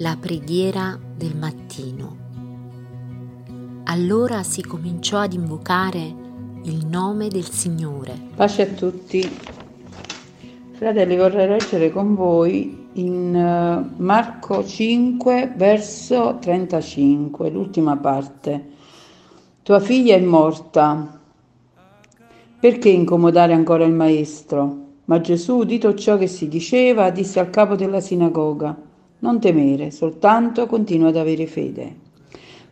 La preghiera del mattino. Allora si cominciò ad invocare il nome del Signore. Pace a tutti. Fratelli, vorrei leggere con voi in eh, Marco 5, verso 35, l'ultima parte. Tua figlia è morta. Perché incomodare ancora il maestro? Ma Gesù, udito ciò che si diceva, disse al capo della sinagoga, non temere, soltanto continua ad avere fede.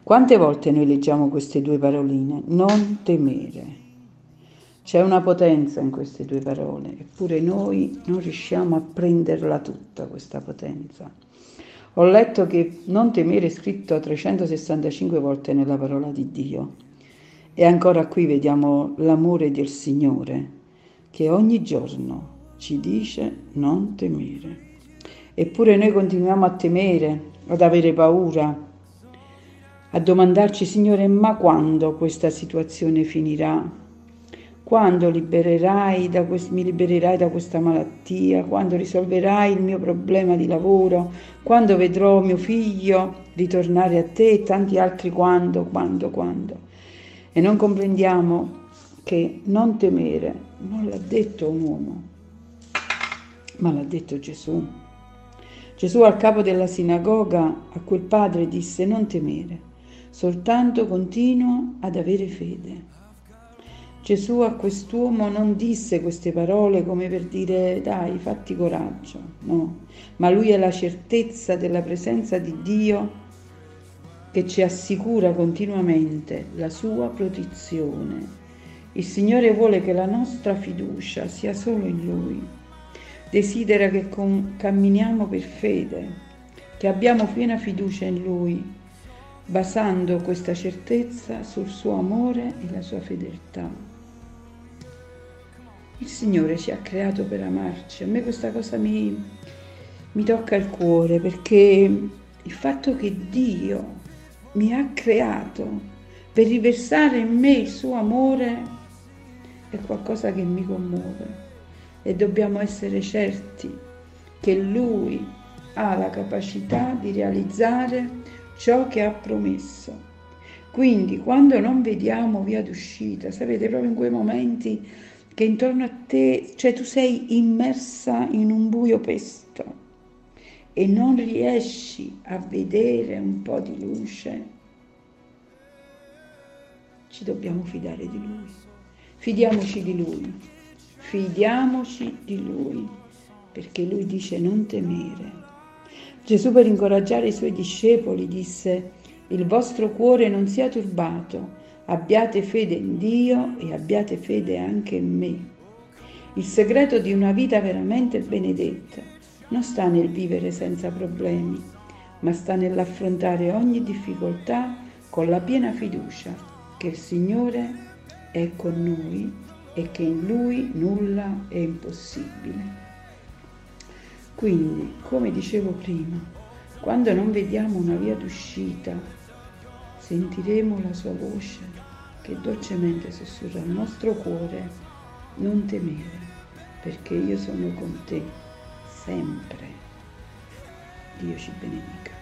Quante volte noi leggiamo queste due paroline? Non temere. C'è una potenza in queste due parole, eppure noi non riusciamo a prenderla tutta questa potenza. Ho letto che non temere è scritto 365 volte nella parola di Dio e ancora qui vediamo l'amore del Signore che ogni giorno ci dice non temere. Eppure noi continuiamo a temere, ad avere paura, a domandarci, Signore, ma quando questa situazione finirà? Quando libererai quest- mi libererai da questa malattia? Quando risolverai il mio problema di lavoro? Quando vedrò mio figlio ritornare a te e tanti altri quando, quando, quando? E non comprendiamo che non temere non l'ha detto un uomo, ma l'ha detto Gesù. Gesù al capo della sinagoga a quel padre disse non temere, soltanto continua ad avere fede. Gesù a quest'uomo non disse queste parole come per dire dai, fatti coraggio, no, ma lui è la certezza della presenza di Dio che ci assicura continuamente la sua protezione il Signore vuole che la nostra fiducia sia solo in Lui. Desidera che camminiamo per fede, che abbiamo piena fiducia in Lui, basando questa certezza sul suo amore e la sua fedeltà. Il Signore ci ha creato per amarci. A me questa cosa mi, mi tocca il cuore perché il fatto che Dio mi ha creato per riversare in me il suo amore è qualcosa che mi commuove e dobbiamo essere certi che Lui ha la capacità di realizzare ciò che ha promesso. Quindi quando non vediamo via d'uscita, sapete proprio in quei momenti che intorno a te, cioè tu sei immersa in un buio pesto e non riesci a vedere un po' di luce, ci dobbiamo fidare di Lui. Fidiamoci di Lui, fidiamoci di Lui, perché Lui dice non temere. Gesù per incoraggiare i suoi discepoli disse, il vostro cuore non sia turbato, abbiate fede in Dio e abbiate fede anche in me. Il segreto di una vita veramente benedetta non sta nel vivere senza problemi, ma sta nell'affrontare ogni difficoltà con la piena fiducia che il Signore è con noi e che in Lui nulla è impossibile. Quindi, come dicevo prima, quando non vediamo una via d'uscita, sentiremo la sua voce che dolcemente sussurra al nostro cuore, non temere, perché io sono con te sempre. Dio ci benedica.